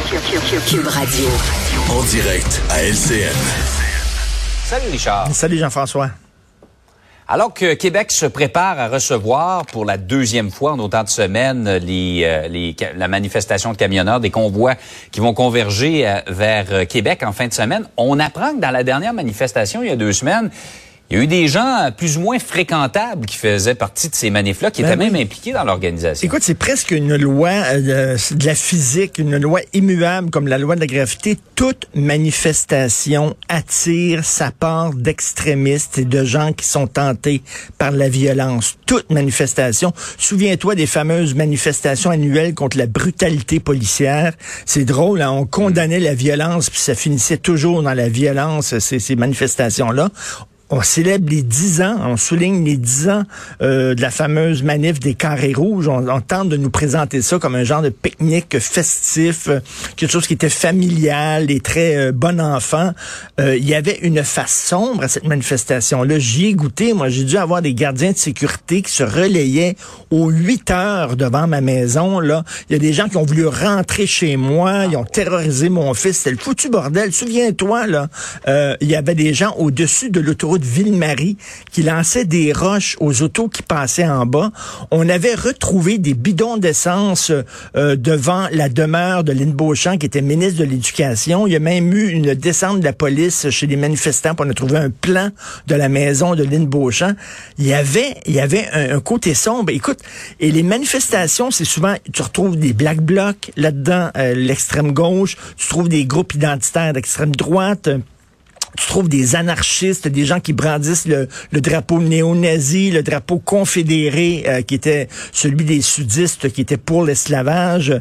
Cube Radio. En direct à LCN. Salut Richard. Salut Jean-François. Alors que Québec se prépare à recevoir pour la deuxième fois en autant de semaines les, euh, les, la manifestation de camionneurs, des convois qui vont converger euh, vers euh, Québec en fin de semaine, on apprend que dans la dernière manifestation il y a deux semaines, il y a eu des gens plus ou moins fréquentables qui faisaient partie de ces manifs-là, qui Ben étaient oui. même impliqués dans l'organisation. Écoute, c'est presque une loi euh, de la physique, une loi immuable comme la loi de la gravité. Toute manifestation attire sa part d'extrémistes et de gens qui sont tentés par la violence. Toute manifestation. Souviens-toi des fameuses manifestations annuelles contre la brutalité policière. C'est drôle, hein, on condamnait la violence, puis ça finissait toujours dans la violence, ces, ces manifestations-là. On célèbre les 10 ans, on souligne les 10 ans euh, de la fameuse manif des carrés rouges. On, on tente de nous présenter ça comme un genre de pique-nique festif, euh, quelque chose qui était familial et très euh, bon enfant. Euh, Il y avait une face sombre à cette manifestation-là. J'y ai goûté. Moi, j'ai dû avoir des gardiens de sécurité qui se relayaient aux 8 heures devant ma maison. Là, Il y a des gens qui ont voulu rentrer chez moi. Ils ont terrorisé mon fils. C'était le foutu bordel. Souviens-toi, là, euh, il y avait des gens au-dessus de l'autoroute Ville-Marie qui lançaient des roches aux autos qui passaient en bas. On avait retrouvé des bidons d'essence euh, devant la demeure de Lynn Beauchamp, qui était ministre de l'Éducation. Il y a même eu une descente de la police chez les manifestants pour on a trouvé un plan de la maison de Lynn Beauchamp. Il y avait, il y avait un, un côté sombre. Écoute, et les manifestations, c'est souvent, tu retrouves des black blocs là-dedans, euh, l'extrême gauche, tu trouves des groupes identitaires d'extrême droite. Tu trouves des anarchistes, des gens qui brandissent le, le drapeau néo-nazi, le drapeau confédéré, euh, qui était celui des sudistes, qui était pour l'esclavage.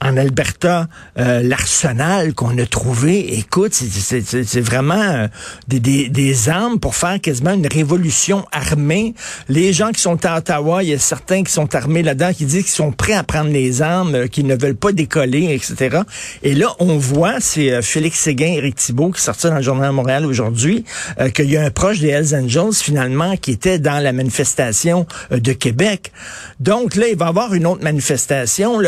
En Alberta, euh, l'arsenal qu'on a trouvé, écoute, c'est- vraiment euh, des, des, des armes pour faire quasiment une révolution armée. Les gens qui sont à Ottawa, il y a certains qui sont armés là-dedans, qui disent qu'ils sont prêts à prendre les armes, euh, qu'ils ne veulent pas décoller, etc. Et là, on voit, c'est euh, Félix Séguin, Éric Thibault, qui sortait dans le Journal de Montréal aujourd'hui, euh, qu'il y a un proche des Hells Angels, finalement, qui était dans la manifestation euh, de Québec. Donc là, il va y avoir une autre manifestation.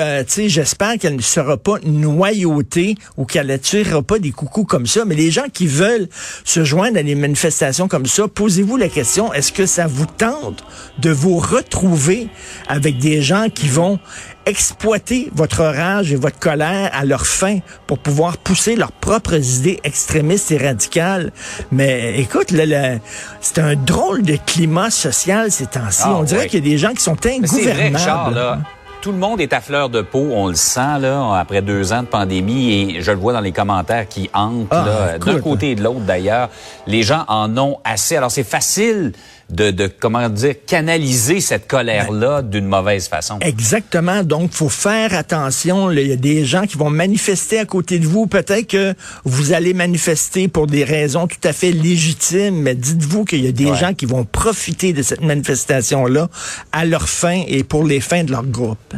J'espère qu'elle ne sera pas noyautée ou qu'elle ne tirera pas des coucous comme ça. Mais les gens qui veulent se joindre à des manifestations comme ça, posez-vous la question, est-ce que ça vous tente de vous retrouver avec des gens qui vont exploiter votre rage et votre colère à leur fin pour pouvoir pousser leurs propres idées extrémistes et radicales. Mais écoute, là, là, c'est un drôle de climat social ces temps-ci. Ah, On dirait ouais. qu'il y a des gens qui sont Mais c'est vrai, ingouvernables. Richard, là. Tout le monde est à fleur de peau, on le sent là après deux ans de pandémie et je le vois dans les commentaires qui hantent Ah, d'un côté et de l'autre d'ailleurs. Les gens en ont assez. Alors c'est facile de, de comment dire canaliser cette colère là d'une mauvaise façon. Exactement. Donc, faut faire attention. Il y a des gens qui vont manifester à côté de vous. Peut-être que vous allez manifester pour des raisons tout à fait légitimes, mais dites-vous qu'il y a des Ouais. gens qui vont profiter de cette manifestation-là à leur fin et pour les fins de leur groupe.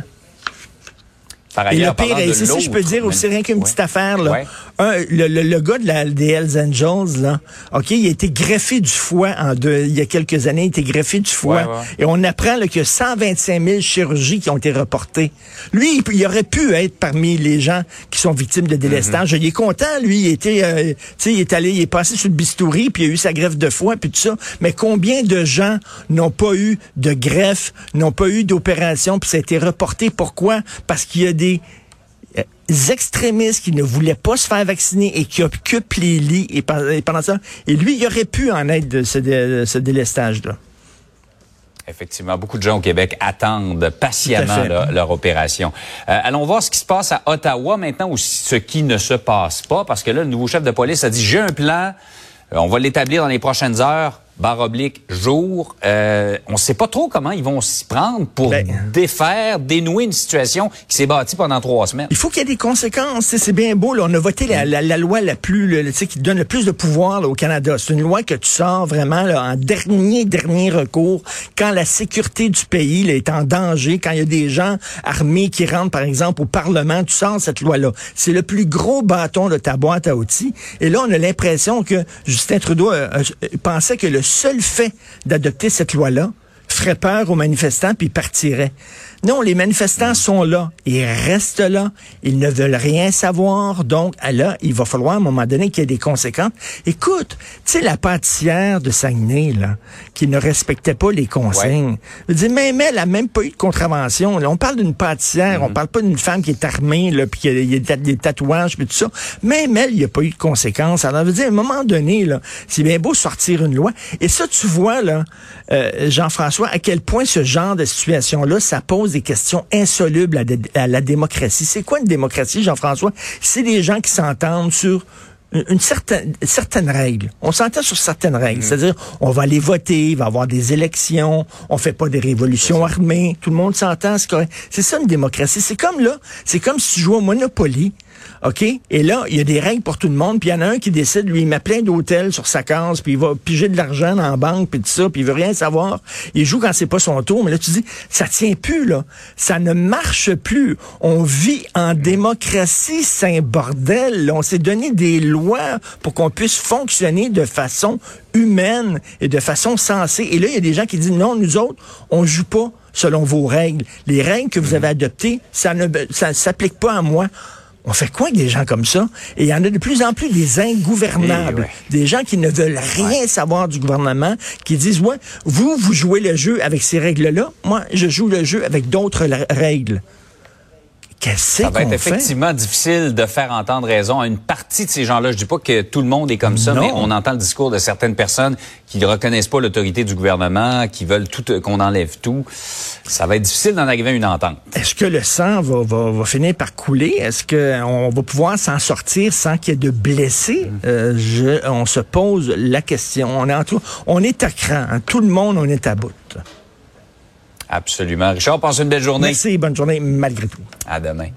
Par Et le pire, ça, je peux dire aussi rien qu'une Ouais. petite affaire, là. Ouais. Un, le, le, le gars de la, des Hells Angels, là, OK, il a été greffé du foie en deux, il y a quelques années, il a été greffé du foie. Ouais. Et on apprend qu'il y a 125 000 chirurgies qui ont été reportées. Lui, il, il aurait pu être parmi les gens qui sont victimes de délestage. Mhm. Il est content, lui, il était, euh, tu sais, il est allé, il est passé sur le bistouri, puis il a eu sa greffe de foie, puis tout ça. Mais combien de gens n'ont pas eu de greffe, n'ont pas eu d'opération, puis ça a été reporté? Pourquoi? Parce qu'il y a des euh, extrémistes qui ne voulaient pas se faire vacciner et qui occupent les lits et, pen- et pendant ça. Et lui, il aurait pu en être de ce, dé- ce délestage-là. Effectivement, beaucoup de gens au Québec attendent patiemment là, leur opération. Euh, allons voir ce qui se passe à Ottawa maintenant ou ce qui ne se passe pas, parce que là, le nouveau chef de police a dit, j'ai un plan, euh, on va l'établir dans les prochaines heures, barre oblique, jour. Euh, on ne sait pas trop comment ils vont s'y prendre pour Ben. défaire, dénouer une situation qui s'est bâtie pendant trois semaines. Il faut qu'il y ait des conséquences. C'est bien beau. Là. On a voté la, la- la loi la plus, le- tu sais, qui donne le plus de pouvoir là, au Canada. C'est une loi que tu sors vraiment là, en dernier, dernier recours quand la sécurité du pays là, est en danger, quand il y a des gens armés qui rentrent, par exemple, au Parlement, tu sors cette loi-là. C'est le plus gros bâton de ta boîte à outils. Et là, on a l'impression que Justin Trudeau euh, euh, pensait que le seul fait d'adopter cette loi-là ferait peur aux manifestants puis partirait. Non, les manifestants sont là. Ils restent là. Ils ne veulent rien savoir. Donc, là, il va falloir à un moment donné qu'il y ait des conséquences. Écoute, tu sais, la pâtissière de Saguenay, là, qui ne respectait pas les consignes. Je dire, même elle a même pas eu de contravention. on parle d'une pâtissière, on mhm. parle pas d'une femme qui est armée, là, puis qui a des tatouages, puis tout ça. Même elle, il n'y a pas eu de conséquences. Alors, je veux dire, à un moment donné, là, c'est bien beau sortir une loi. Et ça, tu vois, là, euh, Jean-François, à quel point ce genre de situation-là, ça pose des questions insolubles à, la démocratie. C'est quoi une démocratie, Jean-François? C'est des gens qui s'entendent sur une certaine certaines règles. On s'entend sur certaines règles, mm. c'est-à-dire on va aller voter, il va y avoir des élections, on fait pas des révolutions armées, tout le monde s'entend, c'est correct. C'est ça une démocratie. C'est comme là, c'est comme si tu jouais au Monopoly. OK? Et là, il y a des règles pour tout le monde, puis il y en a un qui décide, lui, il met plein d'hôtels sur sa case, puis il va piger de l'argent dans la banque, puis tout ça, puis il veut rien savoir. Il joue quand c'est pas son tour, mais là, tu dis, ça tient plus, là. Ça ne marche plus. On vit en démocratie, c'est un bordel. On s'est donné des lois pour qu'on puisse fonctionner de façon humaine et de façon sensée. Et là, il y a des gens qui disent, non, nous autres, on joue pas selon vos règles. Les règles que vous avez adoptées, ça ne ça s'applique pas à moi. On fait quoi avec des gens comme ça? Et il y en a de plus en plus des ingouvernables, eh des gens qui ne veulent rien savoir du gouvernement, qui disent, ouais, vous, vous jouez le jeu avec ces règles-là, moi, je joue le jeu avec d'autres règles. Qu'est-ce Ça va être effectivement difficile de faire entendre raison à une partie de ces gens-là. Je dis pas que tout le monde est comme ça, mais on entend le discours de certaines personnes qui ne reconnaissent pas l'autorité du gouvernement, qui veulent tout euh, qu'on enlève tout. Ça va être difficile d'en arriver à une entente. Est-ce que le sang va, va, va finir par couler? Est-ce qu'on va pouvoir s'en sortir sans qu'il y ait de blessés? Mm. Euh, je, on se pose la question. On est, en tout, on est à cran. Hein. Tout le monde, on est à bout. Absolument. Richard, passe une belle journée. Merci, bonne journée malgré tout. À demain.